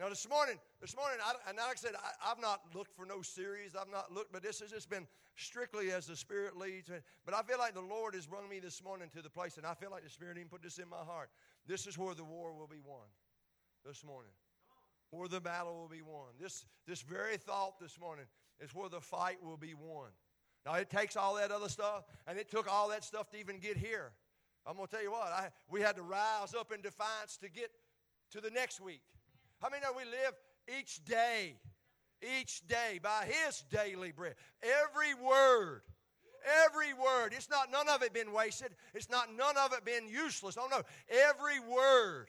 Now this morning, this morning, I, and like I said, I, have not looked for no series. I've not looked, but this has just been strictly as the Spirit leads. But I feel like the Lord has brought me this morning to the place, and I feel like the Spirit even put this in my heart. This is where the war will be won. This morning, where the battle will be won. This this very thought this morning is where the fight will be won. Now it takes all that other stuff, and it took all that stuff to even get here. I'm going to tell you what, I, we had to rise up in defiance to get to the next week. How many know we live each day, each day by His daily bread? Every word, every word. It's not none of it been wasted. It's not none of it been useless. Oh no, every word,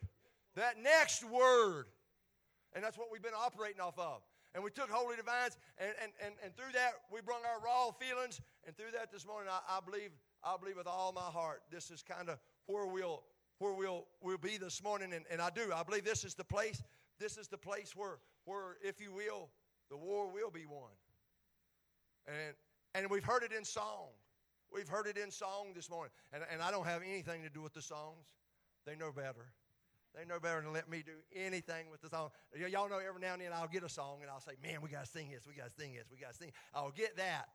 that next word, and that's what we've been operating off of. And we took Holy Defiance, and, and, and, and through that, we brought our raw feelings. And through that this morning, I, I believe I believe with all my heart this is kind of where we'll where we'll we'll be this morning and, and I do. I believe this is the place this is the place where where if you will the war will be won. And and we've heard it in song. We've heard it in song this morning. And, and I don't have anything to do with the songs. They know better. They know better than let me do anything with the song. Y- y'all know every now and then I'll get a song and I'll say, man, we got to sing this, we got to sing this, we got to sing. I'll get that.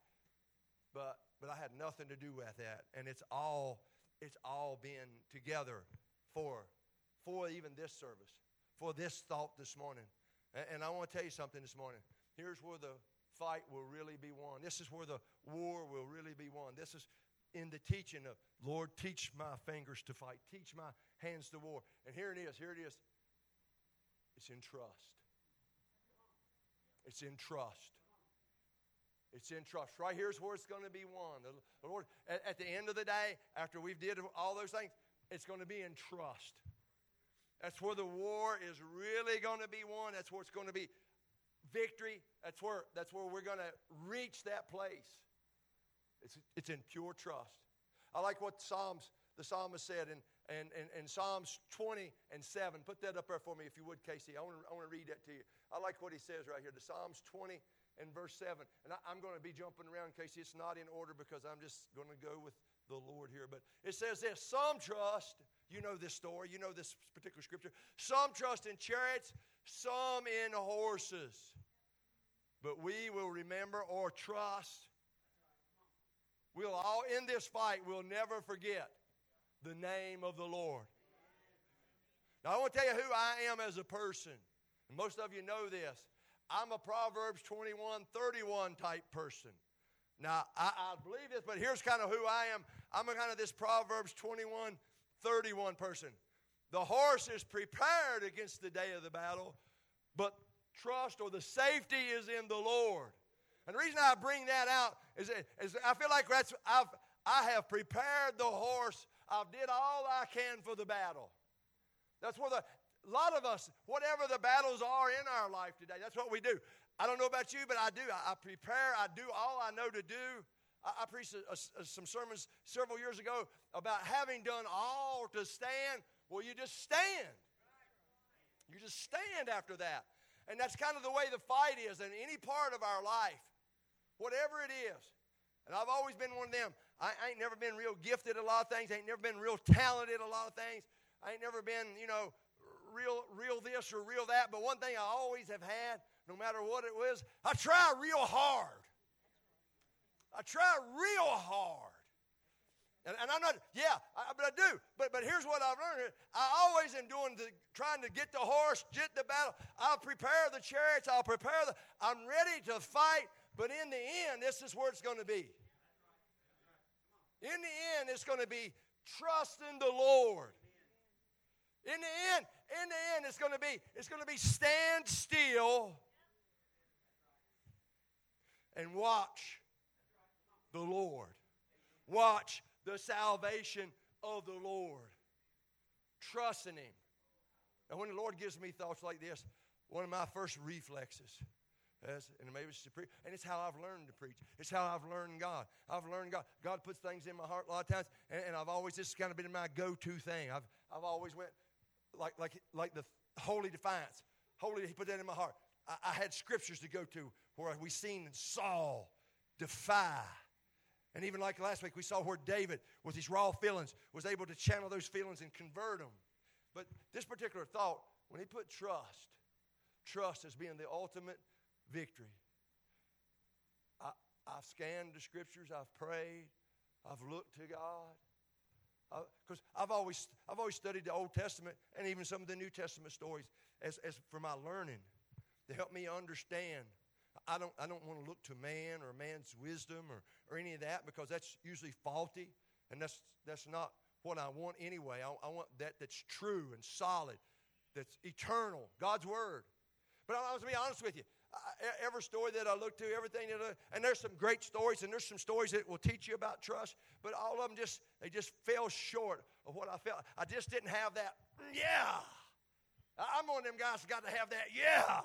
But but I had nothing to do with that. And it's all it's all been together for for even this service, for this thought this morning. And, I want to tell you something this morning. Here's where the fight will really be won. This is where the war will really be won. This is in the teaching of Lord, teach my fingers to fight, teach my hands to war. And here it is, here it is. It's in trust. It's in trust. It's in trust. Right here's where it's going to be won. The Lord, at, at the end of the day, after we've did all those things, it's going to be in trust. That's where the war is really going to be won. That's where it's going to be victory. That's where, that's where we're going to reach that place. It's, it's in pure trust. I like what Psalms, the psalmist said in, in, in, in Psalms 20 and 7. Put that up there for me if you would, Casey. I want, to, I want to read that to you. I like what he says right here. The Psalms 20 and verse 7. And I, am going to be jumping around in case it's not in order because I'm just going to go with the Lord here. But it says this Some trust, you know this story, you know this particular scripture. Some trust in chariots, some in horses. But we will remember or trust. We'll all, in this fight, we'll never forget the name of the Lord. Now, I want to tell you who I am as a person. And most of you know this. I'm a Proverbs 21, 31 type person. Now, I, I believe this, but here's kind of who I am. I'm kind of this Proverbs 21, 31 person. The horse is prepared against the day of the battle, but trust or the safety is in the Lord. And the reason I bring that out is, is I feel like that's, I've, I have prepared the horse. I've did all I can for the battle. That's where the a lot of us, whatever the battles are in our life today, that's what we do. I don't know about you, but I do. I, I prepare, I do all I know to do. I, I preached a, a, some sermons several years ago about having done all to stand. Well, you just stand. You just stand after that. And that's kind of the way the fight is in any part of our life, whatever it is. And I've always been one of them. I, ain't never been real gifted at a lot of things. I ain't never been real talented at a lot of things. I ain't never been, you know, real, real this or real that, but one thing I always have had, no matter what it was, I try real hard. I try real hard. And, and I'm not, yeah, I, but I do. But, but here's what I've learned. I always am doing the, trying to get the horse, get the battle. I'll prepare the chariots. I'll prepare the, I'm ready to fight. But in the end, this is where it's going to be. In the end, it's going to be trust in the Lord. In the end, in the end, it's going to be it's going to be stand still and watch the Lord. Watch the salvation of the Lord. Trust in Him. And when the Lord gives me thoughts like this, one of my first reflexes as, and maybe it's preach, and it's how I've learned to preach. It's how I've learned God. I've learned God. God puts things in my heart a lot of times, and, and I've always this kind of been my go-to thing. I've I've always went, like, like, like the holy defiance. Holy, he put that in my heart. I, I had scriptures to go to where we seen Saul defy. And even like last week, we saw where David, with his raw feelings, was able to channel those feelings and convert them. But this particular thought, when he put trust, trust as being the ultimate victory. I, I've scanned the scriptures, I've prayed, I've looked to God. Because I've always, I've always studied the Old Testament and even some of the New Testament stories as, as for my learning to help me understand. I don't, I don't want to look to man or man's wisdom or, or any of that because that's usually faulty and that's, that's not what I want anyway. I, I want that that's true and solid, that's eternal, God's Word. But I, was to be honest with you. I, every story that I look to, everything that I, and there's some great stories, and there's some stories that will teach you about trust, but all of them just they just fell short of what I felt. I just didn't have that. Yeah, I'm one of them guys that got to have that. Yeah,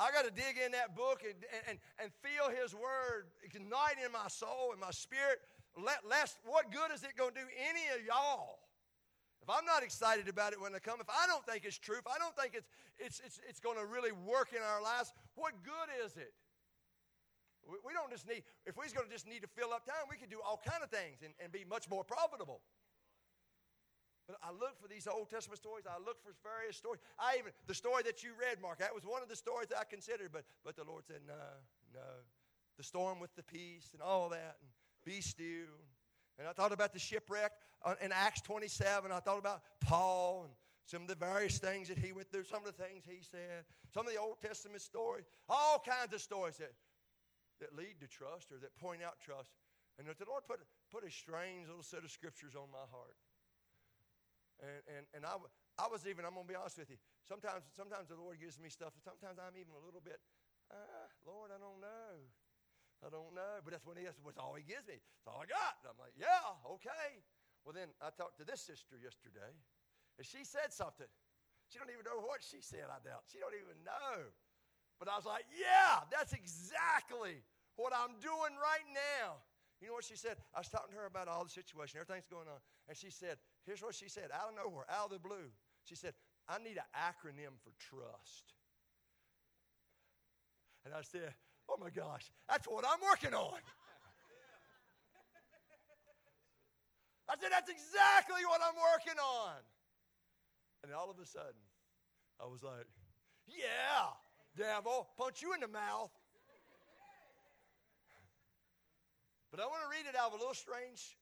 I got to dig in that book and and and feel His Word ignite in my soul and my spirit. Let, lest, what good is it going to do any of y'all? If I'm not excited about it when I come, if I don't think it's true, if I don't think it's, it's, it's, it's going to really work in our lives, what good is it? We, we don't just need, if we're going to just need to fill up time, we could do all kind of things and, and be much more profitable. But I look for these Old Testament stories. I look for various stories. I even, the story that you read, Mark, that was one of the stories that I considered, but, but the Lord said, no, no. The storm with the peace and all that, and be still. And I thought about the shipwreck uh, in Acts 27. I thought about Paul and some of the various things that he went through, some of the things he said, some of the Old Testament stories, all kinds of stories that, that lead to trust or that point out trust. And the Lord put, put a strange little set of scriptures on my heart. And, and, and I, I was even, I'm going to be honest with you, sometimes, sometimes the Lord gives me stuff, sometimes I'm even a little bit, ah, Lord, I don't know. I don't know. But that's what he that's all he gives me. That's all I got. And I'm like, yeah, okay. Well, then I talked to this sister yesterday, and she said something. She don't even know what she said, I doubt. She don't even know. But I was like, yeah, that's exactly what I'm doing right now. You know what she said? I was talking to her about all the situation, everything's going on. And she said, here's what she said out of nowhere, out of the blue. She said, I need an acronym for trust. And I said, Oh my gosh, that's what I'm working on. I said, That's exactly what I'm working on. And all of a sudden, I was like, Yeah, devil, punch you in the mouth. But I want to read it out of a little strange,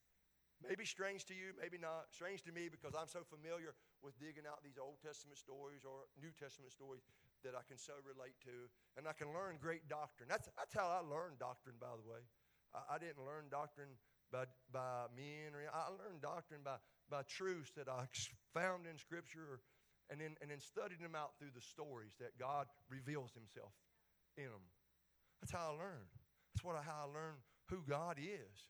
maybe strange to you, maybe not. Strange to me because I'm so familiar with digging out these Old Testament stories or New Testament stories that I can so relate to, and I can learn great doctrine. That's, that's how I learned doctrine, by the way. I, I didn't learn doctrine by, by men, or I learned doctrine by, by truths that I found in Scripture and then, and then studied them out through the stories that God reveals Himself in them. That's how I learned. That's what how I learned who God is.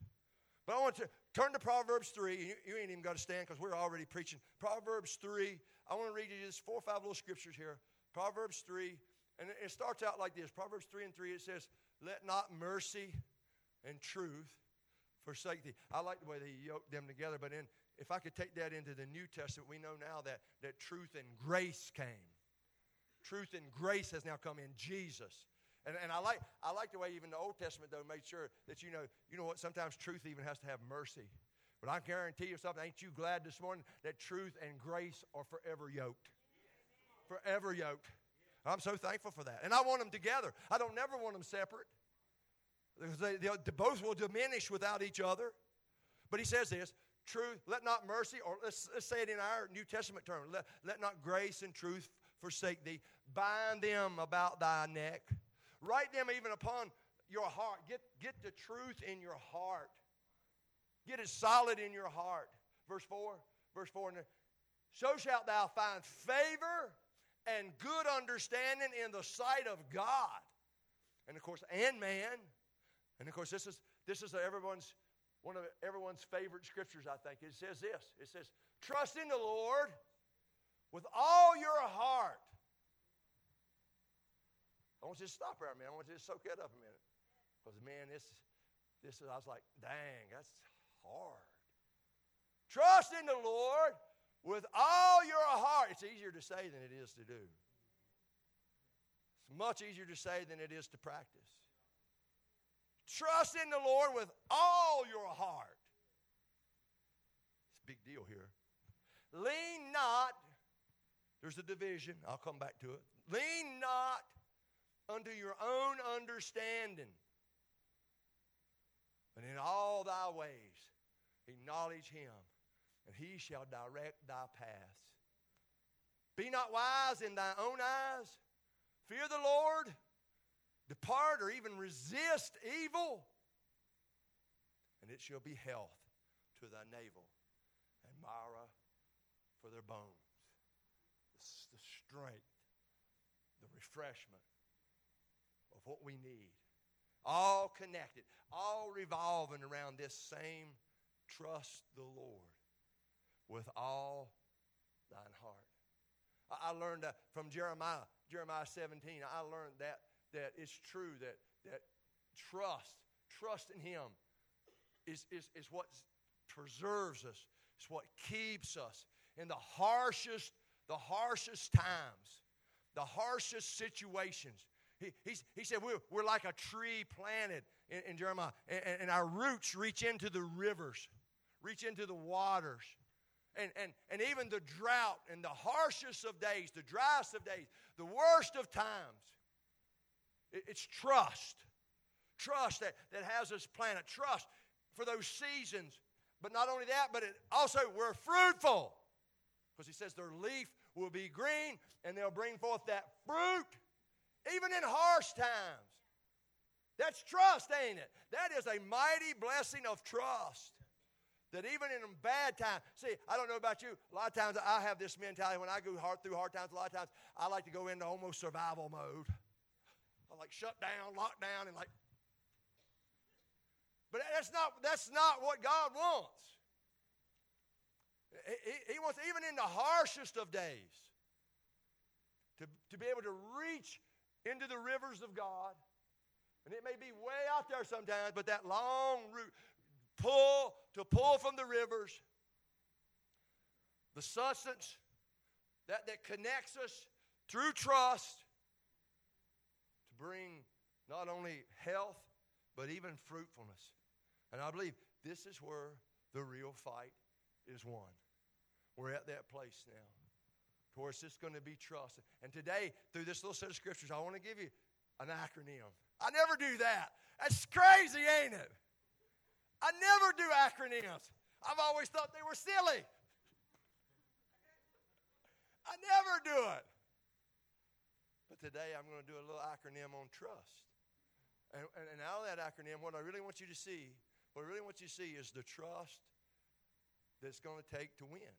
But I want to turn to Proverbs 3. You, ain't even got to stand because we're already preaching. Proverbs 3. I want to read you just four or five little scriptures here. Proverbs 3, and it starts out like this Proverbs 3 and 3, it says, Let not mercy and truth forsake thee. I like the way they yoked them together, but in, if I could take that into the New Testament, we know now that, that truth and grace came. Truth and grace has now come in Jesus. And, and I, like, I like the way even the Old Testament, though, made sure that you know, you know what, sometimes truth even has to have mercy. But I guarantee you something, ain't you glad this morning that truth and grace are forever yoked? forever yoked. I'm so thankful for that. And I want them together. I don't never want them separate. They, they, they both will diminish without each other. But he says this truth, let not mercy, or let's, let's say it in our New Testament term, let, let not grace and truth forsake thee. Bind them about thy neck. Write them even upon your heart. Get, get the truth in your heart. Get it solid in your heart. Verse 4, verse 4, so shalt thou find favor and good understanding in the sight of God. And of course, and man. And of course, this is this is everyone's one of everyone's favorite scriptures, I think. It says this. It says, trust in the Lord with all your heart. I want you to stop right minute. I want you to soak that up a minute. Because man, this this is I was like, dang, that's hard. Trust in the Lord with all your heart. It's easier to say than it is to do. It's much easier to say than it is to practice. Trust in the Lord with all your heart. It's a big deal here. Lean not, there's a division, I'll come back to it. Lean not unto your own understanding. And in all thy ways acknowledge him, and he shall direct thy paths. Be not wise in thy own eyes. Fear the Lord. Depart or even resist evil. And it shall be health to thy navel and marrow for their bones. The, strength, the refreshment what we need. All connected, all revolving around this same trust the Lord with all thine heart. I, I learned that from Jeremiah, Jeremiah 17. I learned that that it's true that that trust, trust in Him, is is is what preserves us. It's what keeps us in the harshest the harshest times, the harshest situations. He, he said, we're, we're like a tree planted in, in Jeremiah, and, and our roots reach into the rivers, reach into the waters. And, and, and even the drought and the harshest of days, the driest of days, the worst of times, it, it's trust. Trust that, that has us planted. Trust for those seasons. But not only that, but it also we're fruitful. Because he says their leaf will be green and they'll bring forth that fruit even in harsh times. That's trust, ain't it? That is a mighty blessing of trust. That even in bad times, see, I don't know about you. A lot of times I have this mentality when I go hard through hard times. A lot of times I like to go into almost survival mode. I like shut down, lock down, and like. But that's not that's not what God wants. He, he wants even in the harshest of days to, to be able to reach into the rivers of God. And it may be way out there sometimes, but that long route, pull, to pull from the rivers, the substance that, that connects us through trust to bring not only health, but even fruitfulness. And I believe this is where the real fight is won. We're at that place now course, it's going to be trust. And today, through this little set of scriptures, I want to give you an acronym. I never do that. That's crazy, ain't it? I never do acronyms. I've always thought they were silly. I never do it. But today I'm going to do a little acronym on trust. And, and, and out of that acronym, what I really want you to see, what I really want you to see is the trust that's going to take to win.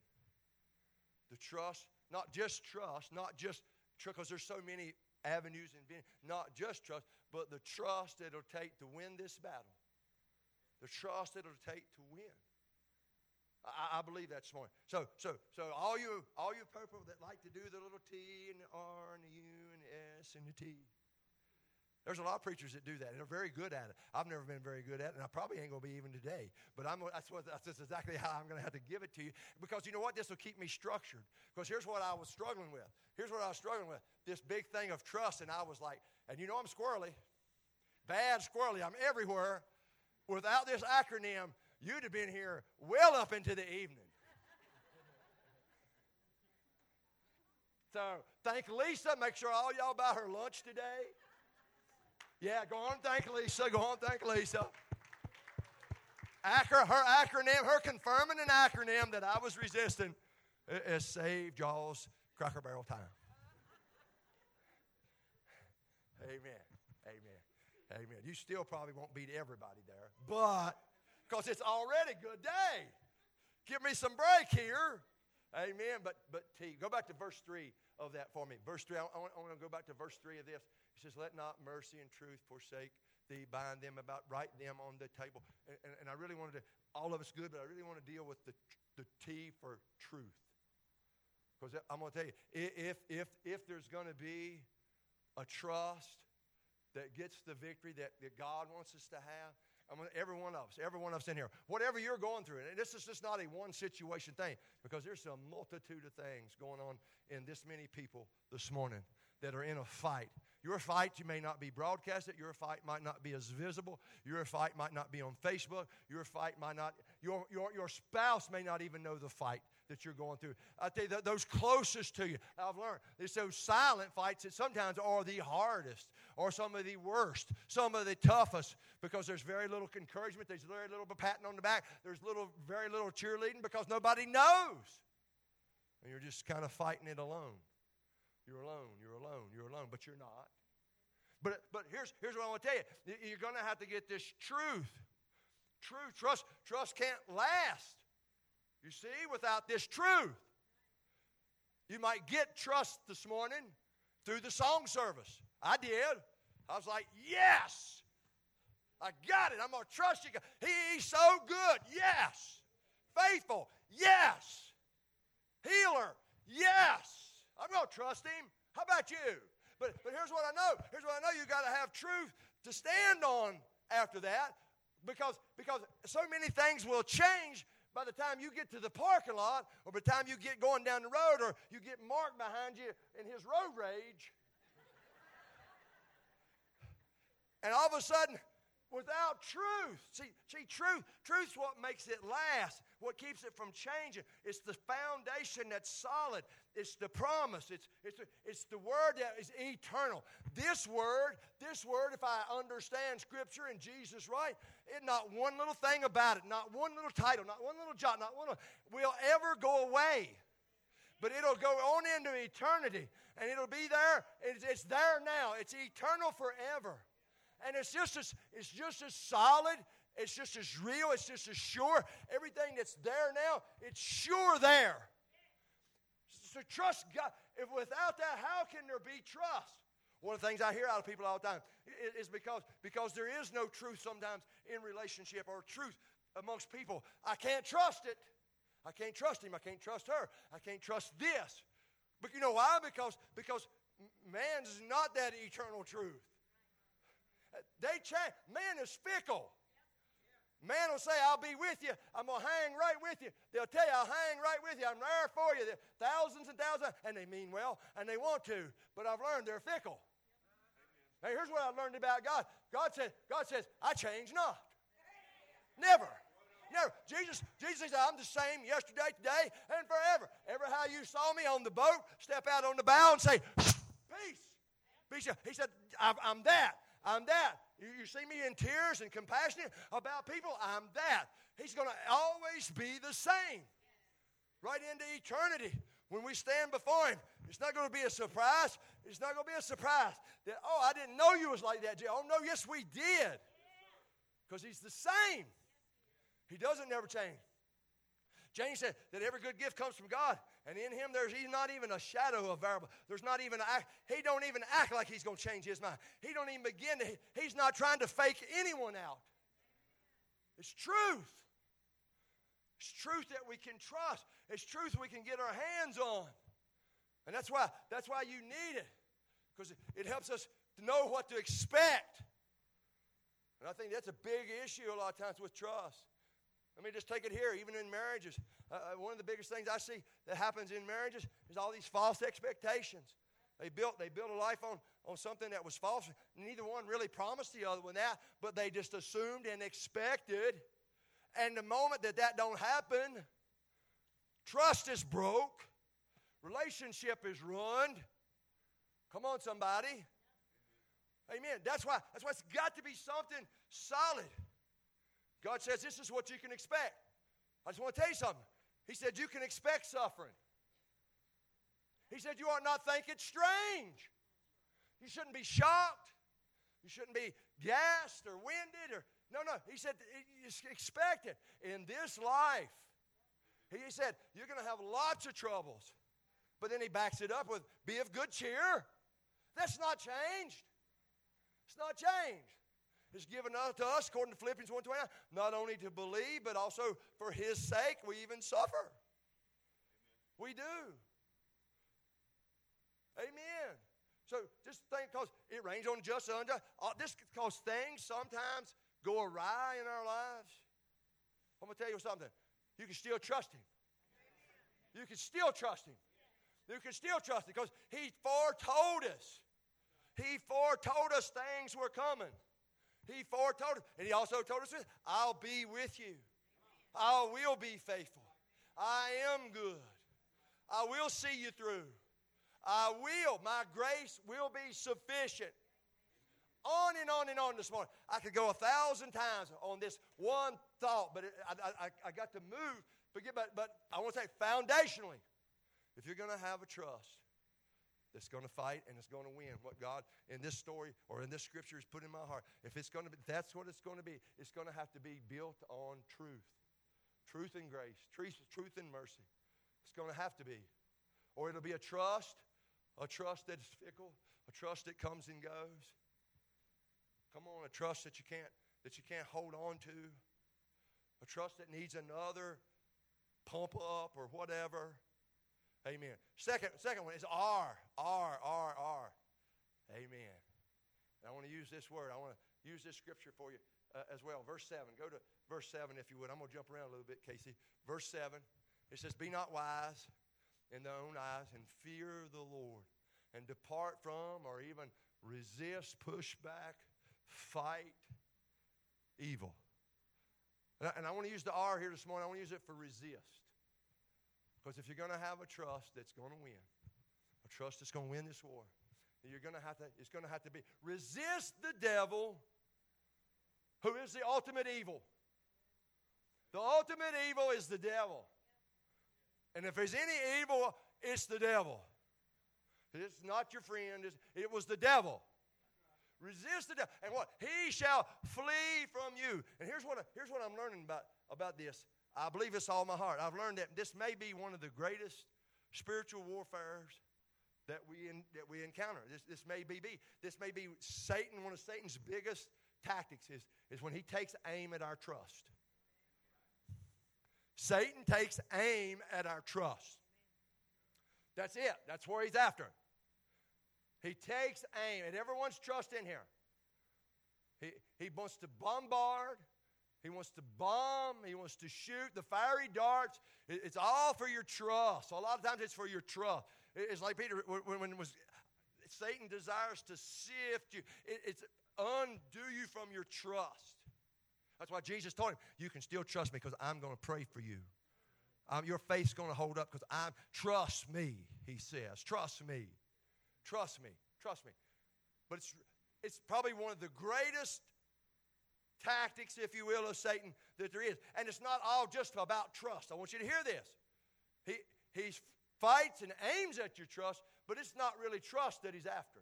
The trust not just trust, not just trust, because there's so many avenues and not just trust, but the trust it'll take to win this battle. The trust it'll take to win. I, I, believe that this morning. So, so, so all you, all you people that like to do the little T and the R and the U and the S and the T, there's a lot of preachers that do that, and they're very good at it. I've never been very good at it, and I probably ain't going to be even today. But I'm, that's, what, that's exactly how I'm going to have to give it to you. Because you know what? This will keep me structured. Because here's what I was struggling with. Here's what I was struggling with this big thing of trust, and I was like, and you know I'm squirrely, bad squirrely. I'm everywhere. Without this acronym, you'd have been here well up into the evening. So thank Lisa. Make sure all y'all buy her lunch today. Yeah, go on thank Lisa. Go on thank Lisa. Acro, her acronym, her confirming an acronym that I was resisting is Save Jaws Cracker Barrel Time. Amen. Amen. Amen. You still probably won't beat everybody there, but because it's already a good day. Give me some break here. Amen. But but T, go back to verse 3 of that for me. Verse 3, I, I want to go back to verse 3 of this. He says, Let not mercy and truth forsake thee, bind them about, write them on the table. And, and, and I really wanted to, all of it's good, but I really want to deal with the, the T for truth. Because I'm going to tell you, if, if, if there's going to be a trust that gets the victory that, that God wants us to have, I mean, every one of us, every one of us in here, whatever you're going through, and this is just not a one situation thing, because there's a multitude of things going on in this many people this morning that are in a fight. Your fight you may not be broadcasted. Your fight might not be as visible. Your fight might not be on Facebook. Your fight might not, your, your, your spouse may not even know the fight that you're going through. I tell you, those closest to you, I've learned, it's those silent fights that sometimes are the hardest, or some of the worst, some of the toughest, because there's very little encouragement, there's very little patting on the back, there's little, very little cheerleading because nobody knows. And you're just kind of fighting it alone. You're alone, you're alone, you're alone, but you're not. But, but here's, here's what I want to tell you. You're going to have to get this truth. Truth. Trust, trust can't last. You see, without this truth. You might get trust this morning through the song service. I did. I was like, yes, I got it. I'm going to trust you. He, he's so good. Yes. Faithful. Yes. Healer. Yes. I'm going to trust him. How about you? But, but here's what I know. Here's what I know. You got to have truth to stand on after that because, because so many things will change by the time you get to the parking lot or by the time you get going down the road or you get Mark behind you in his road rage. and all of a sudden, without truth. See, see, truth, truth's what makes it last, what keeps it from changing. It's the foundation that's solid. It's the promise. It's, it's, it's the word that is eternal. This word, this word, if I understand Scripture and Jesus right, it not one little thing about it, not one little tittle, not one little jot, not one little, will ever go away. But it'll go on into eternity, and it'll be there. It's, it's there now. It's eternal forever. And it's just as, it's just as solid, it's just as real, it's just as sure. Everything that's there now, it's sure there. So trust God. If without that, how can there be trust? One of the things I hear out of people all the time is because, because there is no truth sometimes in relationship or truth amongst people. I can't trust it. I can't trust him. I can't trust her. I can't trust this. But you know why? Because, because man's not that eternal truth. They change. Man is fickle. Man will say, I'll be with you. I'm going to hang right with you. They'll tell you, I'll hang right with you. I'm there for you. They're thousands and thousands, and they mean well, and they want to. But I've learned they're fickle. Now, here's what I've learned about God. God says, God says, I change not. Never. Never. Jesus, Jesus says, I'm the same yesterday, today, and forever. Ever how you saw me on the boat, step out on the bow and say, Peace. Peace. He said, I'm that. I'm that. You, you see me in tears and compassionate about people? I'm that. He's going to always be the same. Right into eternity. When we stand before Him, it's not going to be a surprise. It's not going to be a surprise that, oh, I didn't know you was like that. Oh, no, yes, we did. Because He's the same. He doesn't never change. James said that every good gift comes from God, and in him there's he's not even a shadow of variable. There's not even a, he don't even act like he's going to change his mind. He don't even begin to. He's not trying to fake anyone out. It's truth. It's truth that we can trust. It's truth we can get our hands on, and that's why that's why you need it because it helps us to know what to expect. And I think that's a big issue a lot of times with trust. Let me just take it here, even in marriages. Uh, uh, one of the biggest things I see that happens in marriages is all these false expectations. They built, they built a life on, on something that was false. Neither one really promised the other one that, but they just assumed and expected. And the moment that that don't happen, trust is broke, relationship is ruined. Come on, somebody. Amen. That's why, that's why it's got to be something solid. God says this is what you can expect. I just want to tell you something. He said you can expect suffering. He said you ought not think it strange. You shouldn't be shocked. You shouldn't be gassed or winded or no, no. He said expect it in this life. He said you're going to have lots of troubles. But then he backs it up with be of good cheer. That's not changed. It's not changed is given unto us, according to Philippians 1 not only to believe, but also for his sake we even suffer. Amen. We do. Amen. So just think, because it rains on just and unjust. Uh, this because things sometimes go awry in our lives. I'm going to tell you something. You can still trust him. You can still trust him. You can still trust him because he foretold us. He foretold us things were coming. He foretold us. And he also told us I'll be with you. I will be faithful. I am good. I will see you through. I will. My grace will be sufficient. On and on and on this morning. I could go a thousand times on this one thought, but it, I, I, I got to move. Forget but I want to say foundationally, if you're going to have a trust that's going to fight and it's going to win, what God in this story or in this scripture has put in my heart, if it's going to be, that's what it's going to be. It's going to have to be built on truth, truth and grace, truth, truth and mercy. It's going to have to be, or it'll be a trust, a trust that is fickle, a trust that comes and goes. Come on, a trust that you can't that you can't hold on to. A trust that needs another pump up or whatever. Amen. Second, second one is R. R, R, R. Amen. And I want to use this word. I want to use this scripture for you uh, as well. Verse 7. Go to verse 7 if you would. I'm going to jump around a little bit, Casey. Verse 7. It says, Be not wise in their own eyes and fear the Lord and depart from or even resist, push back fight evil. And I, and I want to use the R here this morning. I want to use it for resist. Because if you're going to have a trust that's going to win, a trust that's going to win this war, you're going to have to, it's going to have to be resist the devil, who is the ultimate evil. The ultimate evil is the devil. And if there's any evil, it's the devil. It's not your friend, it was the devil. Resist the devil. And what? He shall flee from you. And here's what, here's what I'm learning about, about this. I believe this all my heart. I've learned that this may be one of the greatest spiritual warfares that we, in, that we encounter. This, this may be, be this may be Satan, one of Satan's biggest tactics is, is when he takes aim at our trust. Satan takes aim at our trust. That's it. That's where he's after. He takes aim at everyone's trust in here. He, he wants to bombard. He wants to bomb. He wants to shoot the fiery darts. It's all for your trust. So a lot of times it's for your trust. It's like Peter when, when, was Satan desires to sift you. It, it's undo you from your trust. That's why Jesus told him, "You can still trust me because I'm going to pray for you. Um, your faith's going to hold up because I'm trust me." He says, "Trust me." Trust me. Trust me. But it's, it's probably one of the greatest tactics, if you will, of Satan that there is. And it's not all just about trust. I want you to hear this. He, he fights and aims at your trust, but it's not really trust that he's after.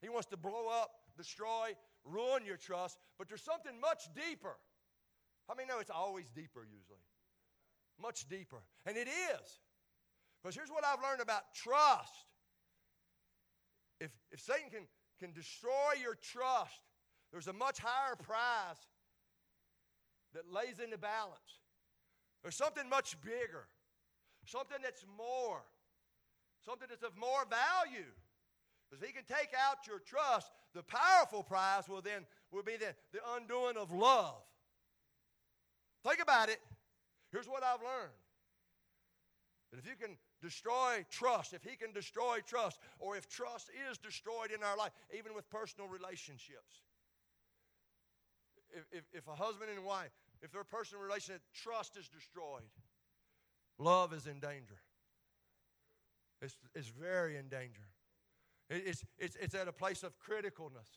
He wants to blow up, destroy, ruin your trust, but there's something much deeper. How many know it's always deeper usually? Much deeper. And it is. Because here's what I've learned about trust if, if Satan can, can destroy your trust, there's a much higher prize that lays in the balance. There's something much bigger, something that's more, something that's of more value. Because he can take out your trust, the powerful prize will then will be the, the undoing of love. Think about it. Here's what I've learned. That if you can destroy trust, if he can destroy trust, or if trust is destroyed in our life, even with personal relationships. If, if, if a husband and wife, if their personal relationship, trust is destroyed, love is in danger. It's, it's very in danger. It's, it's, it's at a place of criticalness.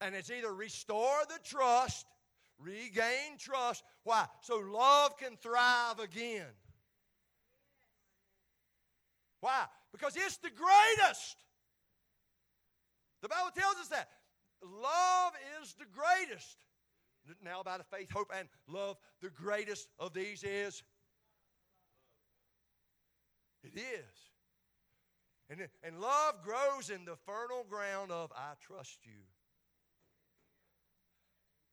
And it's either restore the trust, regain trust. Why? So love can thrive again. Why? Because it's the greatest. The Bible tells us that. Love is the greatest. Now, by the faith, hope, and love, the greatest of these is. It is. And, and love grows in the fertile ground of I trust you.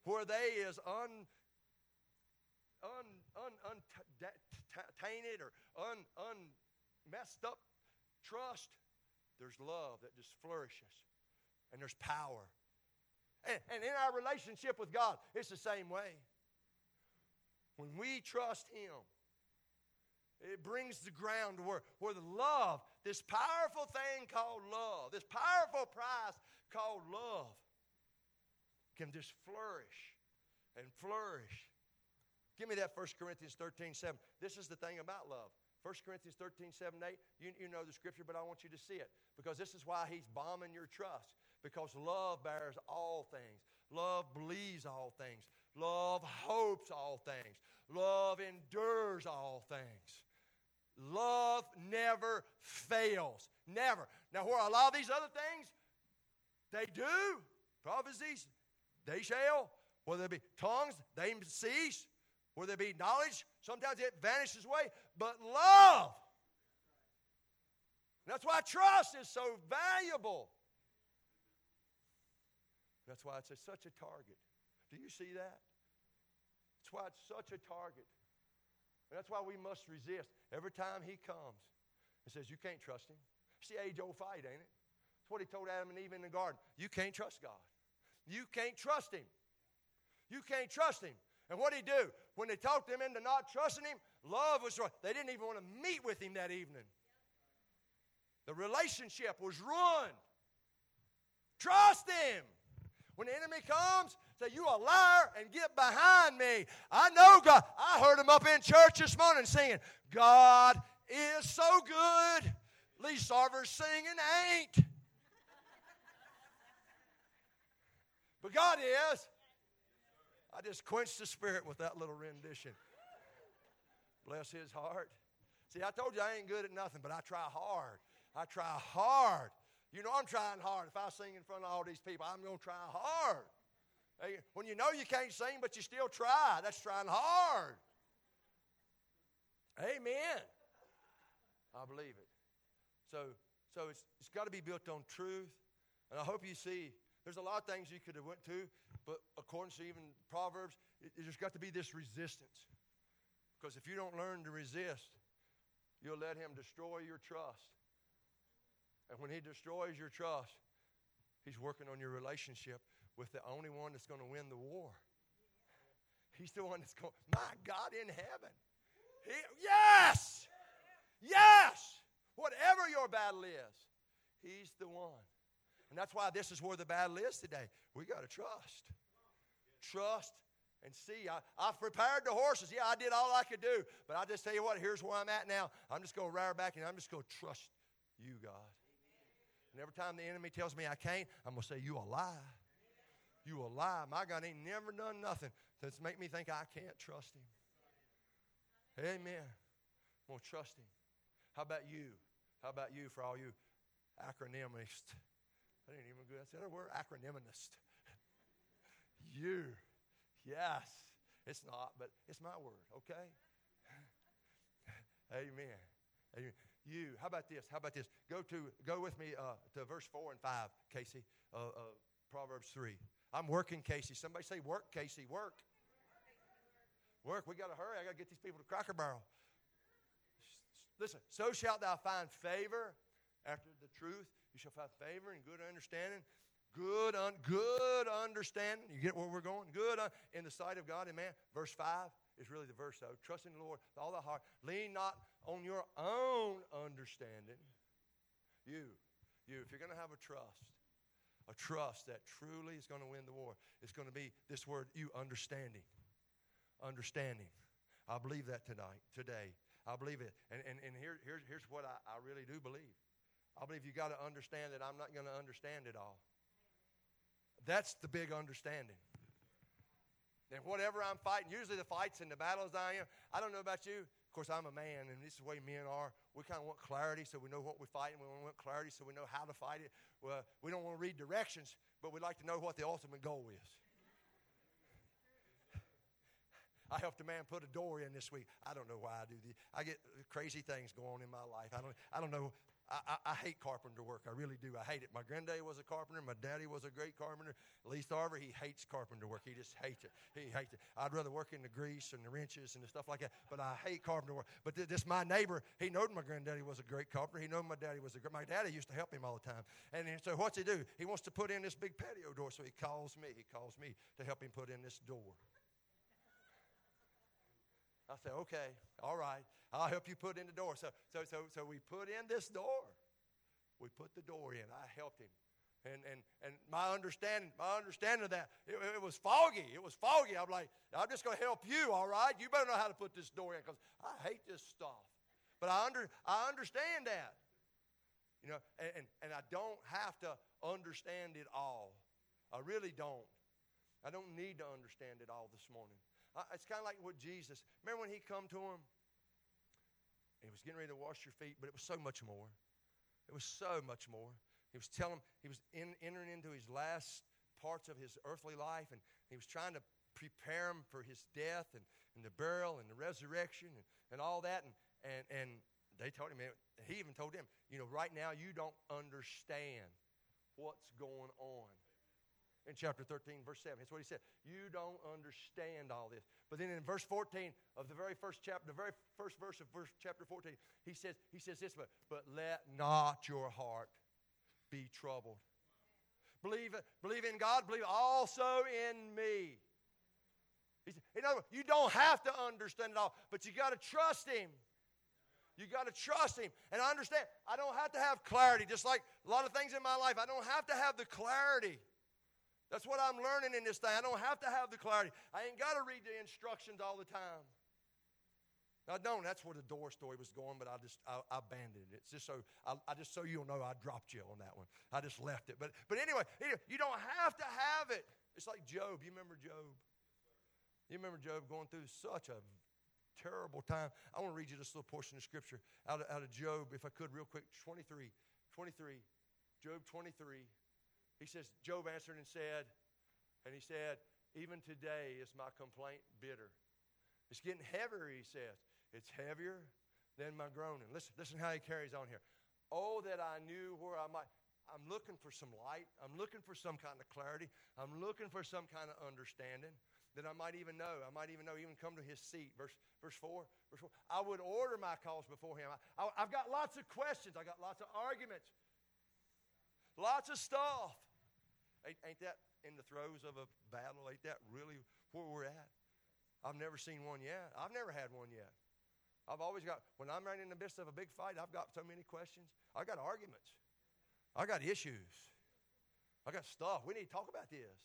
Where they is un, un, un, untainted or un, un, messed up trust, there's love that just flourishes. And there's power. And, and in our relationship with God, it's the same way. When we trust Him, it brings the ground where, where the love, this powerful thing called love, this powerful prize called love, can just flourish and flourish Give me that 1 Corinthians 13, 7. This is the thing about love. 1 Corinthians 13, 7, 8. You, you know the scripture, but I want you to see it because this is why he's bombing your trust. Because love bears all things, love believes all things, love hopes all things, love endures all things. Love never fails. Never. Now, where a lot of these other things, they do. Prophecies, they shall. Whether there be tongues, they cease. Whether there be knowledge, sometimes it vanishes away. But love, that's why trust is so valuable. That's why it's a, such a target. Do you see that? That's why it's such a target. And that's why we must resist. Every time he comes and says, You can't trust him. It's the age old fight, ain't it? That's what he told Adam and Eve in the garden. You can't trust God. You can't trust him. You can't trust him. And what did he do? When they talked them into not trusting him, love was right. They didn't even want to meet with him that evening. The relationship was ruined. Trust him. When the enemy comes, say, You a liar and get behind me. I know God. I heard him up in church this morning singing, God is so good. Lee Sarver's singing ain't. But God is. I just quenched the spirit with that little rendition. Bless his heart. See, I told you I ain't good at nothing, but I try hard. I try hard. You know I'm trying hard. If I sing in front of all these people, I'm going to try hard. When you know you can't sing, but you still try, that's trying hard. Amen. I believe it. So, so it's, it's got to be built on truth. And I hope you see there's a lot of things you could have went to, but according to even Proverbs, it, there's got to be this resistance. Because if you don't learn to resist, you'll let him destroy your trust. And when he destroys your trust, he's working on your relationship with the only one that's going to win the war. He's the one that's going, my God in heaven. He, yes! Yes! Whatever your battle is, He's the one. And that's why this is where the battle is today. We got to trust. Trust and see. I, I've prepared the horses. Yeah, I did all I could do. But I just tell you what, here's where I'm at now. I'm just going to ride back and I'm just going to trust you, God. And every time the enemy tells me I can't, I'm going to say, You a lie. You a lie. My God ain't never done nothing to make me think I can't trust him. Amen. I'm going to trust him. How about you? How about you for all you acronymists? I didn't even good. I said a word acronymist. you. Yes. It's not, but it's my word, okay? Amen. Amen. You. How about this? How about this? Go to go with me uh, to verse four and five, Casey. Uh, uh, Proverbs three. I'm working, Casey. Somebody say, work, Casey, work. Work. We got to hurry. I got to get these people to Cracker Barrel. Listen, so shalt thou find favor after the truth. You shall find favor and good understanding. Good, un, good understanding. You get where we're going? Good un, in the sight of God and man. Verse 5 is really the verse, though. Trust in the Lord with all thy heart. Lean not on your own understanding. You, you, if you're going to have a trust, a trust that truly is going to win the war. It's going to be this word, you understanding. Understanding. I believe that tonight, today. I believe it. And, and, and here, here's, here's what I, I really do believe. I believe you got to understand that I'm not going to understand it all. That's the big understanding. And whatever I'm fighting, usually the fights and the battles I am, I don't know about you. Course, I'm a man, and this is the way men are. We kind of want clarity so we know what we're fighting. We want clarity so we know how to fight it. Well, we don't want to read directions, but we'd like to know what the ultimate goal is. I helped a man put a door in this week. I don't know why I do this. I get crazy things going on in my life. I don't, I don't know I, I, hate carpenter work. I really do. I hate it. My granddaddy was a carpenter. My daddy was a great carpenter. Lee Starver, he hates carpenter work. He just hates it. He hates it. I'd rather work in the grease and the wrenches and the stuff like that. But I hate carpenter work. But th- this my neighbor. He knowed my granddaddy was a great carpenter. He knowed my daddy was a great. My daddy used to help him all the time. And so what's he do? He wants to put in this big patio door. So he calls me. He calls me to help him put in this door. I said, okay, all right, I'll help you put in the door. So, so, so, so we put in this door. We put the door in. I helped him And, and, and my understanding, my understanding of that, it, it was foggy. It was foggy. I'm like, I'm just going to help you, all right? You better know how to put this door in because I hate this stuff. But I, under, I understand that. You know, and, and, and I don't have to understand it all. I really don't. I don't need to understand it all this morning. It's kind of like what Jesus. Remember when he come to him? He was getting ready to wash your feet, but it was so much more. It was so much more. He was telling, him he was in, entering into his last parts of his earthly life, and he was trying to prepare him for his death and, and the burial and the resurrection and, and all that. And, and, and they told him, he even told them, you know, right now you don't understand what's going on in chapter 13, verse 7. That's what he said. You don't understand all this. But then in verse 14 of the very first chapter, the very first verse of verse chapter 14, he says, he says this, but, but let not your heart be troubled. Believe, believe in God, believe also in me. Said, in other words, you don't have to understand it all, but you got to trust him. You got to trust Him. And I understand, I don't have to have clarity, just like a lot of things in my life. I don't have to have the clarity. That's what I'm learning in this thing. I don't have to have the clarity. I ain't got to read the instructions all the time. I don't. That's where the door story was going, but I just I, I abandoned it. It's just so I, I, just so you'll know I dropped you on that one. I just left it. But but anyway, you don't have to have it. It's like Job. You remember Job? You remember Job going through such a terrible time. I want to read you this little portion of scripture out of, out of Job, if I could, real quick. 23. 23. Job 23. He says, Job answered and said, and he said, Even today is my complaint bitter. It's getting heavier, he says. It's heavier than my groaning. Listen, listen how he carries on here. Oh, that I knew where I might. I'm looking for some light. I'm looking for some kind of clarity. I'm looking for some kind of understanding that I might even know. I might even know, even come to his seat. Verse, verse 4. Verse 4. I would order my cause before him. I, I, I've got lots of questions. I've got lots of arguments. Lots of stuff. Ain't, ain't that in the throes of a battle? Ain't that really where we're at? I've never seen one yet. I've never had one yet. I've always got, when I'm right in the midst of a big fight, I've got so many questions. I got arguments. I got issues. I got stuff. We need to talk about this.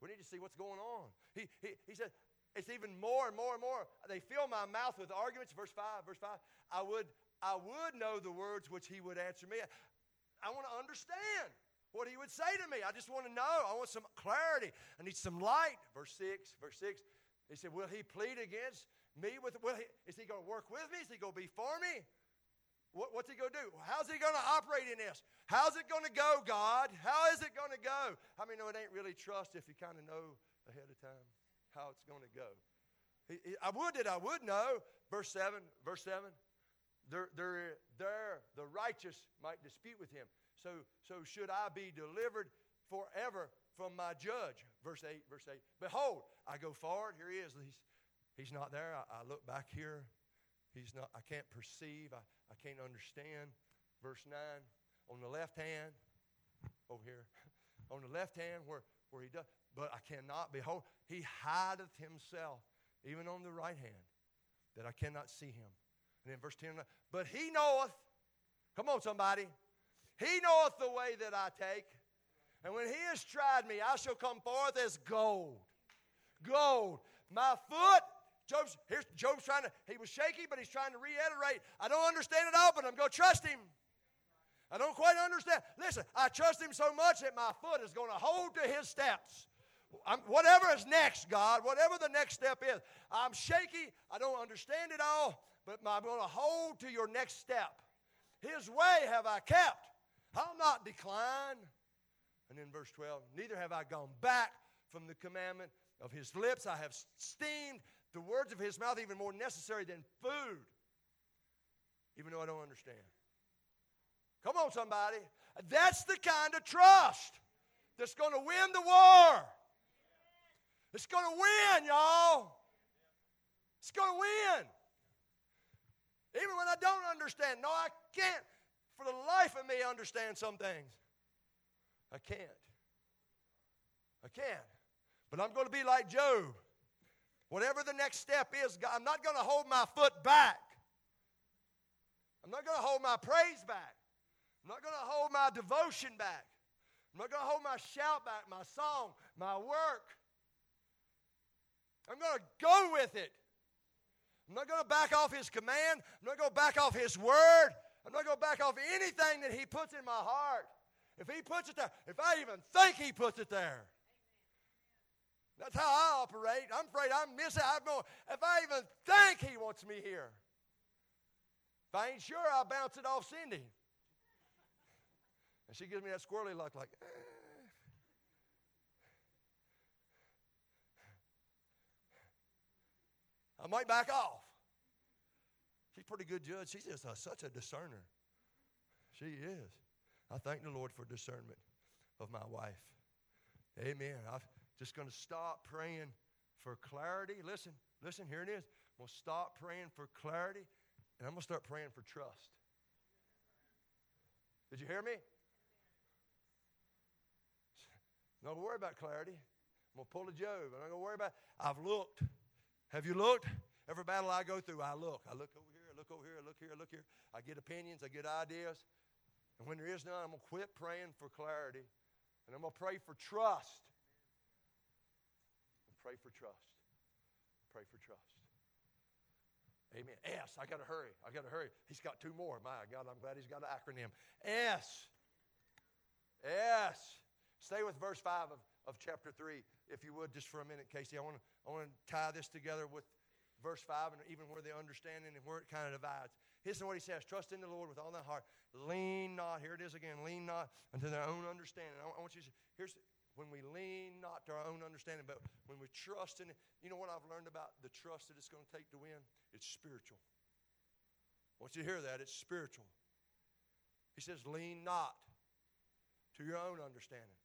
We need to see what's going on. He, he, he said, it's even more and more and more. They fill my mouth with arguments. Verse 5, verse 5. I would, I would know the words which he would answer me. I want to understand what he would say to me. I just want to know. I want some clarity. I need some light. Verse 6, verse 6. He said, Will he plead against me? With, will he, is he going to work with me? Is he going to be for me? What, what's he going to do? How's he going to operate in this? How's it going to go, God? How is it going to go? I mean, no, it ain't really trust if you kind of know ahead of time how it's going to go. He, he, I would that I would know. Verse 7, verse 7. There, there, there, the righteous might dispute with him. So, so should I be delivered forever from my judge? Verse 8, verse 8. Behold, I go forward. Here he is. He's, he's not there. I, I look back here. He's not, I can't perceive. I, I can't understand. Verse 9. On the left hand, over here, on the left hand where, where he does, but I cannot behold. He hideth himself, even on the right hand, that I cannot see him. And then verse 10, but he knoweth, come on, somebody, he knoweth the way that I take. And when he has tried me, I shall come forth as gold. Gold. My foot, Job's, here's Job's trying to, he was shaky, but he's trying to reiterate. I don't understand it all, but I'm going to trust him. I don't quite understand. Listen, I trust him so much that my foot is going to hold to his steps. I'm, whatever is next, God, whatever the next step is, I'm shaky. I don't understand it all, but I'm going to hold to your next step. His way have I kept. I'll not decline. And then verse 12, neither have I gone back from the commandment of his lips. I have esteemed the words of his mouth even more necessary than food, even though I don't understand. Come on, somebody. That's the kind of trust that's going to win the war. It's going to win, y'all. It's going to win. Even when I don't understand. No, I can't for the life of me understand some things. I can't. I can't. But I'm going to be like Job. Whatever the next step is, I'm not going to hold my foot back. I'm not going to hold my praise back. I'm not going to hold my devotion back. I'm not going to hold my shout back, my song, my work. I'm going to go with it. I'm not going to back off His command. I'm not going to back off His word. I'm not going to back off anything that He puts in my heart. If He puts it there, if I even think He puts it there. That's how I operate. I'm afraid I'm missing. I'm going, if I even think He wants me here. If I ain't sure, I'll bounce it off Cindy. And she gives me that squirrely look like, eh. I might back off. She's a pretty good judge. She's just a, such a discerner. She is. I thank the Lord for discernment of my wife. Amen. I'm just going to stop praying for clarity. Listen, listen, here it is. I'm going to stop praying for clarity and I'm going to start praying for trust. Did you hear me? Not going to worry about clarity. I'm going to pull a Job. I'm not going to worry about I've looked. Have you looked? Every battle I go through, I look. I look over here, look over here, I look here, I look here. I get opinions, I get ideas. And when there is none, I'm going to quit praying for clarity. And I'm going to pray for trust. Pray for trust. Pray for trust. Amen. S. I got to hurry. I got to hurry. He's got two more. My God, I'm glad he's got an acronym. S. S. Stay with verse 5 of, of chapter 3, if you would, just for a minute, Casey. I want to I want to tie this together with verse 5 and even where the understanding and where it kind of divides. Listen to what he says Trust in the Lord with all thy heart. Lean not. Here it is again. Lean not unto their own understanding. I, want you to. Here's when we lean not to our own understanding, but when we trust in it. You know what I've learned about the trust that it's going to take to win? It's spiritual. Want you hear that. It's spiritual. He says, lean not to your own understanding.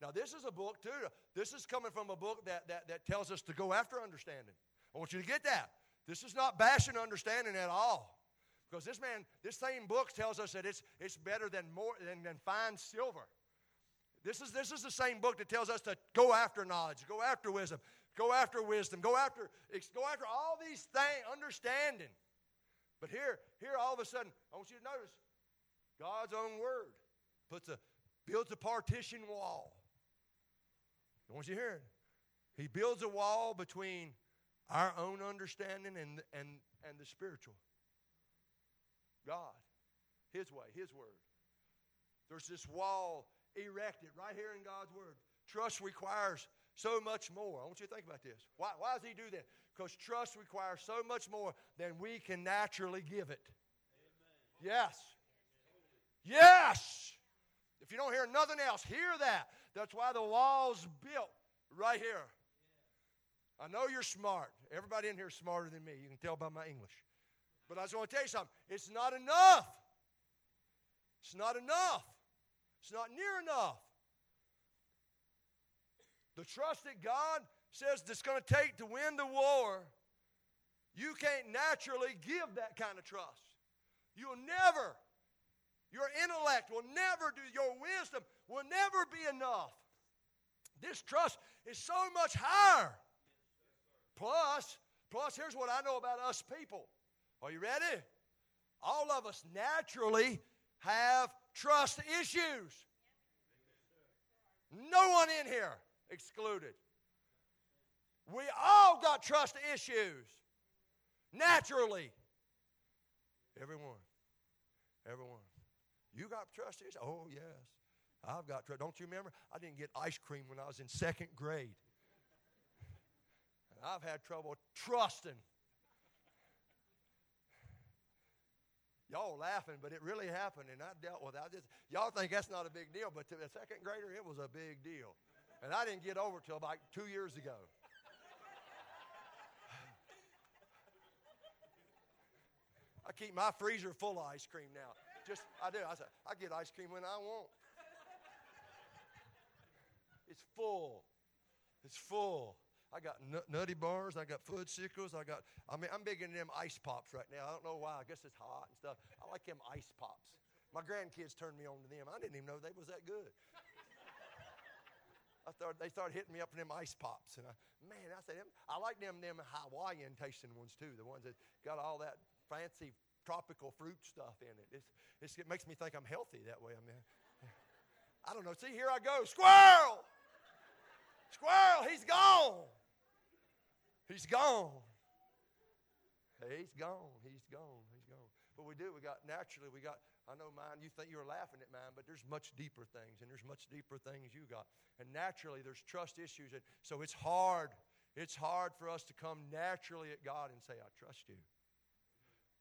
Now, this is a book, too. This is coming from a book that, that, that tells us to go after understanding. I want you to get that. This is not bashing understanding at all. Because this man, this same book tells us that it's, it's better than, more, than, than fine silver. This is, this is the same book that tells us to go after knowledge, go after wisdom, go after wisdom, go after, go after all these things, understanding. But here, here all of a sudden, I want you to notice God's own word puts a, builds a partition wall I want you to hear it. He builds a wall between our own understanding and, and, and the spiritual. God, His way, His word. There's this wall erected right here in God's word. Trust requires so much more. I want you to think about this. Why, why does He do that? Because trust requires so much more than we can naturally give it. Amen. Yes. Yes. If you don't hear nothing else, hear that. That's why the wall's built right here. I know you're smart. Everybody in here is smarter than me. You can tell by my English. But I just want to tell you something. It's not enough. It's not enough. It's not near enough. The trust that God says that's going to take to win the war, you can't naturally give that kind of trust. You'll never your intellect will never do, your wisdom will never be enough. This trust is so much higher. Plus, plus, here's what I know about us people. Are you ready? All of us naturally have trust issues. No one in here excluded. We all got trust issues. Naturally. Everyone. Everyone. You got trust issues? Oh, yes. I've got trust. Don't you remember? I didn't get ice cream when I was in second grade. I've had trouble trusting. Y'all laughing, but it really happened, and I dealt with it. Y'all think that's not a big deal, but to a second grader, it was a big deal. And I didn't get over it till about two years ago. I keep my freezer full of ice cream now. Just, I do. I say, I get ice cream when I want. It's full. It's full. I got nutty bars. I got Fudgsicles. I got, I mean, I'm big into them ice pops right now. I don't know why. I guess it's hot and stuff. I like them ice pops. My grandkids turned me on to them. I didn't even know they was that good. I thought they started hitting me up for them ice pops, and I, man, I said, them, I like them them Hawaiian tasting ones too, the ones that got all that fancy tropical fruit stuff in it. It's, it's, it makes me think I'm healthy that way. I mean, I don't know. See, here I go. Squirrel! Squirrel, he's gone. He's gone. He's gone. He's gone. He's gone. But we do. We got naturally, we got, I know mine, you think you were laughing at mine, but there's much deeper things, and there's much deeper things you got. And naturally, there's trust issues. And so it's hard. It's hard for us to come naturally at God and say, I trust you.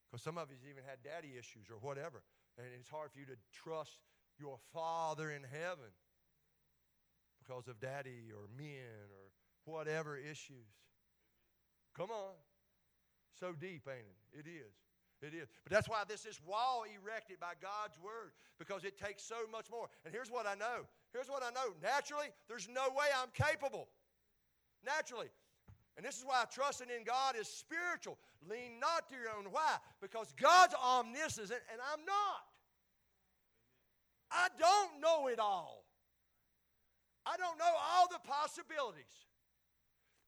Because some of you even had daddy issues or whatever. And it's hard for you to trust your Father in heaven because of daddy or men or whatever issues. Come on. So deep, ain't it? It is. It is. But that's why this is wall erected by God's word because it takes so much more. And here's what I know. Here's what I know. Naturally, there's no way I'm capable. Naturally. And this is why trusting in God is spiritual. Lean not to your own. Why? Because God's omniscient and I'm not. I don't know it all. I don't know all the possibilities.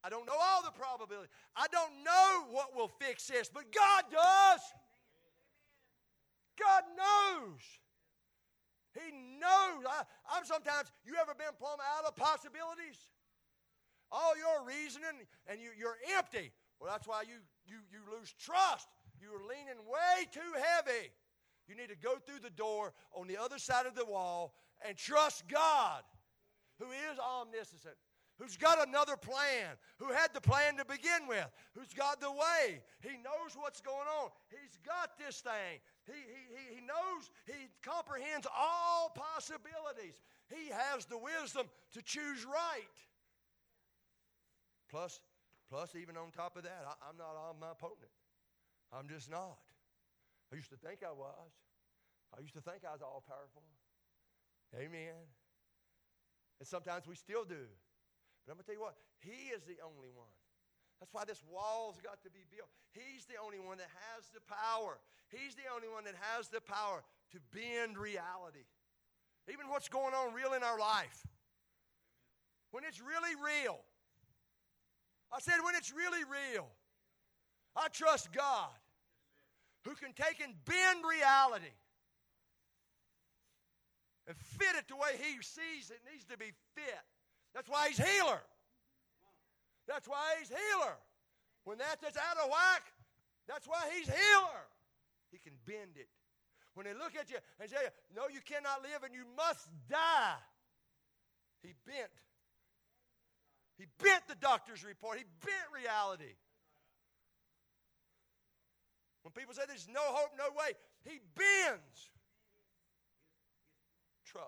I don't know all the probabilities. I don't know what will fix this, but God does. God knows. He knows. I, am sometimes, you ever been plumb out of possibilities? All your reasoning and you, you're empty. Well, that's why you, you, you lose trust. You're leaning way too heavy. You need to go through the door on the other side of the wall and trust God, who is omniscient, who's got another plan, who had the plan to begin with, who's got the way. He knows what's going on. He's got this thing. He, he, he knows, he comprehends all possibilities. He has the wisdom to choose right. Plus, plus even on top of that, I, I'm not omnipotent. I'm just not. I used to think I was. I used to think I was all powerful. Amen. And sometimes we still do. But I'm going to tell you what, He is the only one. That's why this wall's got to be built. He's the only one that has the power. He's the only one that has the power to bend reality. Even what's going on real in our life. When it's really real. I said, when it's really real. I trust God who can take and bend reality and fit it the way He sees it needs to be fit. That's why He's healer. That's why He's healer. When that's out of whack, that's why He's healer. He can bend it. When they look at you and say, No, you cannot live and you must die, He bent. He bent the doctor's report, He bent reality. When people say there's no hope, no way, He bends. Trust.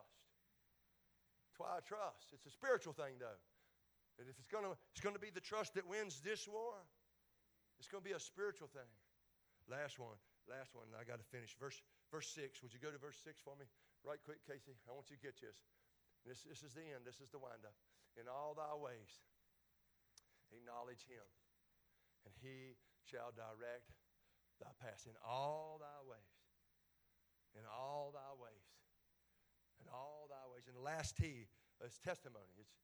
That's why I trust. It's a spiritual thing, though. And if it's going to it's going to be the trust that wins this war, it's going to be a spiritual thing. Last one. Last one. I got to finish. Verse, verse 6. Would you go to verse 6 for me? Right quick, Casey. I want you to get this. This, this is the end. This is the windup. In all thy ways, acknowledge him, and he shall direct thy path in all thy ways. In all thy ways. In all And the last T is testimony. It's,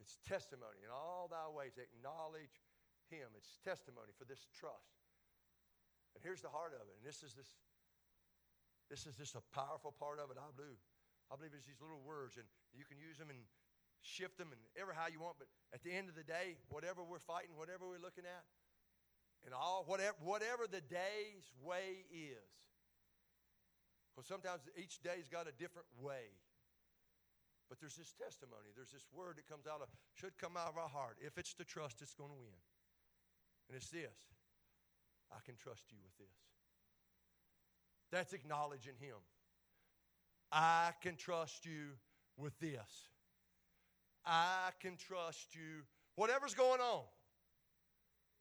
it's testimony. In all thy ways, acknowledge him. It's testimony for this trust. And here's the heart of it. And this is this, this is just a powerful part of it. I believe. I believe it's these little words, and you can use them and shift them and ever how you want. But at the end of the day, whatever we're fighting, whatever we're looking at, and all whatever whatever the day's way is. Because sometimes each day's got a different way. But there's this testimony, there's this word that comes out of, should come out of our heart. If it's the trust, it's going to win. And it's this I can trust you with this. That's acknowledging Him. I can trust you with this. I can trust you, whatever's going on,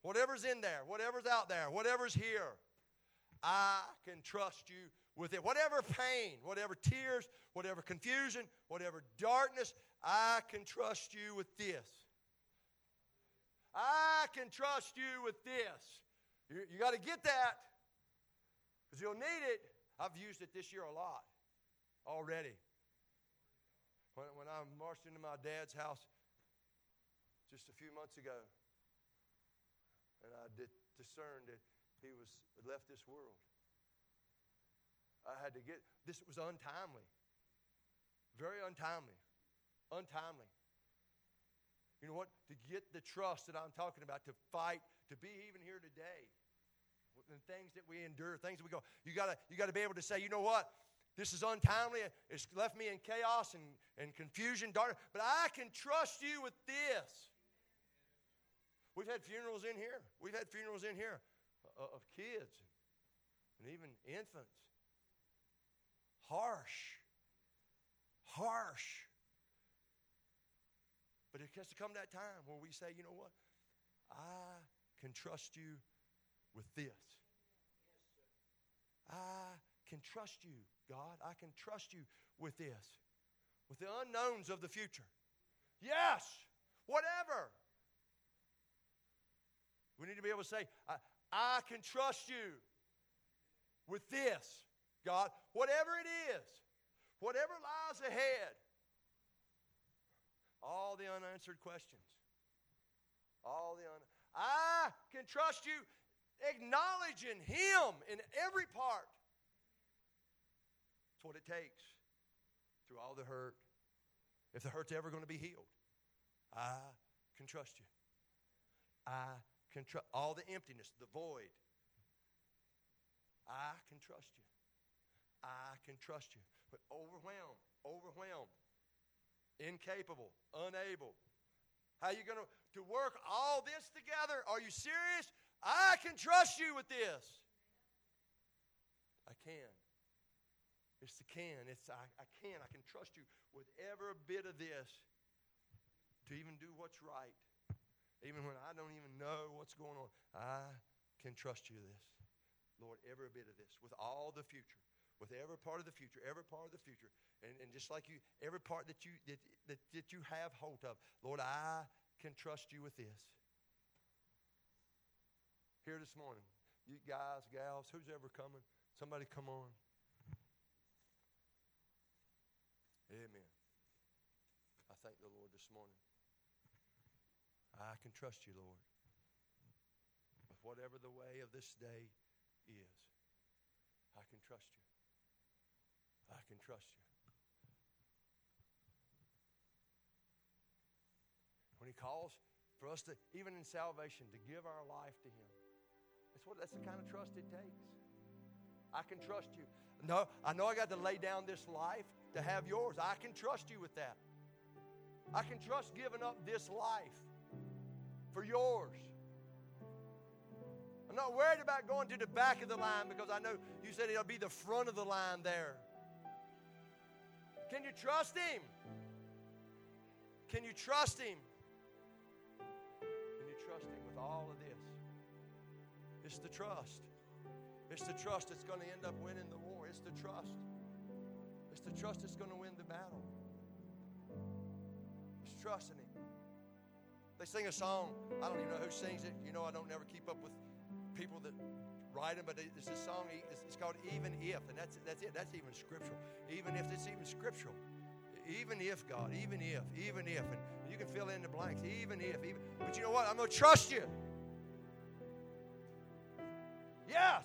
whatever's in there, whatever's out there, whatever's here. I can trust you with it. Whatever pain, whatever tears, whatever confusion, whatever darkness, I can trust you with this. I can trust you with this. You, you got to get that because you'll need it. I've used it this year a lot already. When, when I marched into my dad's house just a few months ago, and I discerned that he was left this world. I had to get this was untimely. Very untimely. Untimely. You know what? To get the trust that I'm talking about, to fight, to be even here today, the things that we endure, things that we go, you gotta, you gotta be able to say, you know what? This is untimely. It's left me in chaos and, and confusion, but I can trust you with this. We've had funerals in here. We've had funerals in here uh, of kids and even infants. Harsh. Harsh. But it has to come that time where we say, you know what? I can trust you with this. I can trust you, God. I can trust you with this, with the unknowns of the future. Yes, whatever. We need to be able to say, I, I can trust you with this, God, whatever it is, whatever lies ahead. All the unanswered questions. All the un- I can trust you acknowledging Him in every part. That's what it takes through all the hurt. If the hurt's ever going to be healed, I can trust you. I can trust all the emptiness, the void. I can trust you. I can trust you. But overwhelmed, overwhelmed incapable, unable. How are you going to to work all this together? Are you serious? I can trust you with this. I can. It's the can. It's I, I can. I can trust you with every bit of this to even do what's right. Even when I don't even know what's going on. I can trust you this. Lord, every bit of this, with all the future with every part of the future, every part of the future. And, and just like you, every part that you, that, that, that you have hold of, Lord, I can trust you with this. Here this morning, you guys, gals, who's ever coming, somebody come on. Amen. I thank the Lord this morning. I can trust you, Lord. With whatever the way of this day is, I can trust you. Can trust you. When He calls for us to, even in salvation, to give our life to Him, that's what that's the kind of trust it takes. I can trust you. No, I know I got to lay down this life to have yours. I can trust you with that. I can trust giving up this life for yours. I'm not worried about going to the back of the line because I know you said it'll be the front of the line there. Can you trust Him? Can you trust Him? Can you trust Him with all of this? It's the trust. It's the trust that's going to end up winning the war. It's the trust. It's the trust that's going to win the battle. It's trusting Him. They sing a song. I don't even know who sings it. You know, I don't never keep up with people that write them, but it's a song, it's called Even If, and that's, that's it. That's even scriptural. Even if it's even scriptural. Even if, God, even if, even if. And you can fill in the blanks. Even if, even. But you know what? I'm going to trust you. Yes.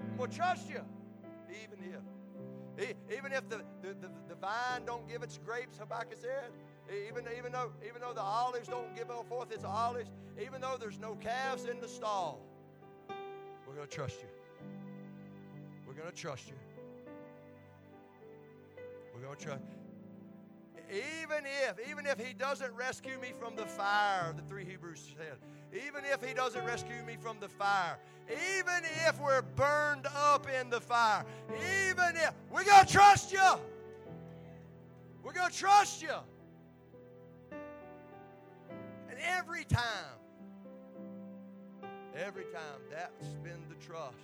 I'm going to trust you. Even if. Even if the, the, the, the vine don't give its grapes, Habakkuk said, even, even, though, even though the olives don't give forth its olives, even though there's no calves in the stall, we're going to trust you. We're going to trust you. We're going to trust. Even if, even if he doesn't rescue me from the fire, the three Hebrews said, even if he doesn't rescue me from the fire, even if we're burned up in the fire, even if, we're going to trust you. We're going to trust you. And every time, Every time, that's been the trust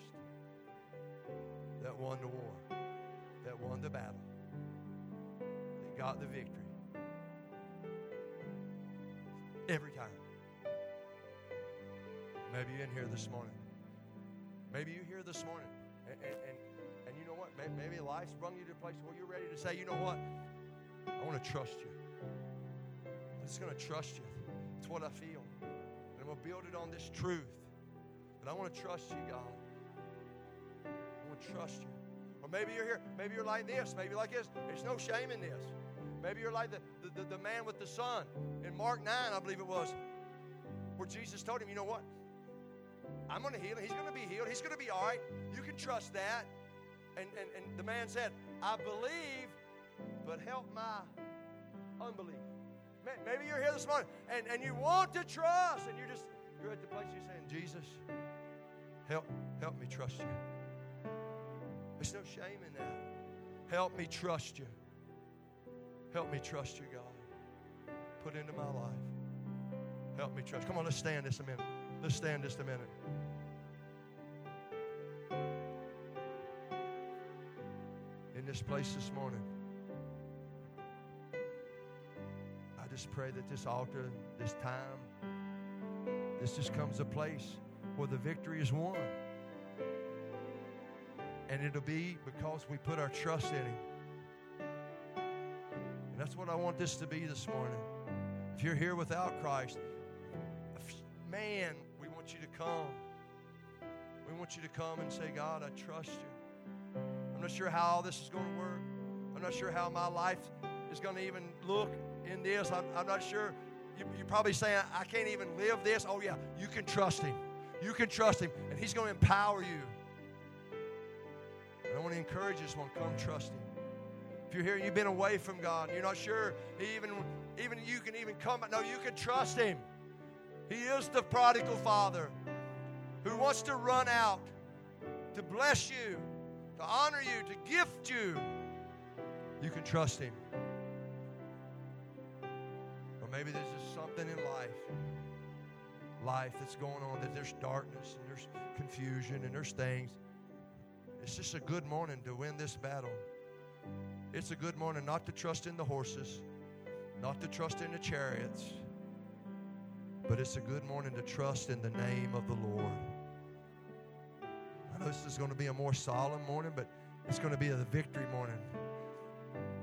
that won the war, that won the battle, that got the victory. Every time. Maybe you're in here this morning. Maybe you're here this morning. And, and, and, you know what? Maybe, maybe life's brought you to a place where you're ready to say, you know what? I want to trust you. I'm just going to trust you. It's what I feel. And I'm going to build it on this truth. But I want to trust you, God. I want to trust you. Or maybe you're here. Maybe you're like this. Maybe like this. There's no shame in this. Maybe you're like the, the, the, the man with the son in Mark 9, I believe it was, where Jesus told him, you know what? I'm going to heal him. He's going to be healed. He's going to be all right. You can trust that. And, and, and the man said, I believe, but help my unbelief. Maybe you're here this morning and, and you want to trust, and you're just, you're at the place you're saying, Jesus, help, help me trust you. There's no shame in that. Help me trust you. Help me trust you, God. Put into my life. Help me trust. Come on, let's stand this a minute. Let's stand just a minute. In this place this morning, I just pray that this altar, this time, this just comes a place where the victory is won. And it'll be because we put our trust in Him. And that's what I want this to be this morning. If you're here without Christ, man, we want you to come. We want you to come and say, God, I trust you. I'm not sure how this is going to work. I'm not sure how my life is going to even look in this. I'm, I'm not sure. You, you're probably saying, I can't even live this. Oh, yeah, you can trust Him. You can trust Him, and He's going to empower you. And I want to encourage this one come trust Him. If you're here you've been away from God, you're not sure even, even you can even come. No, you can trust Him. He is the prodigal father who wants to run out to bless you, to honor you, to gift you. You can trust Him. Maybe there's just something in life, life that's going on, that there's darkness and there's confusion and there's things. It's just a good morning to win this battle. It's a good morning not to trust in the horses, not to trust in the chariots, but it's a good morning to trust in the name of the Lord. I know this is going to be a more solemn morning, but it's going to be a victory morning.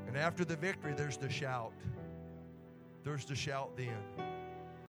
And after the victory, there's the shout. There's the shout then.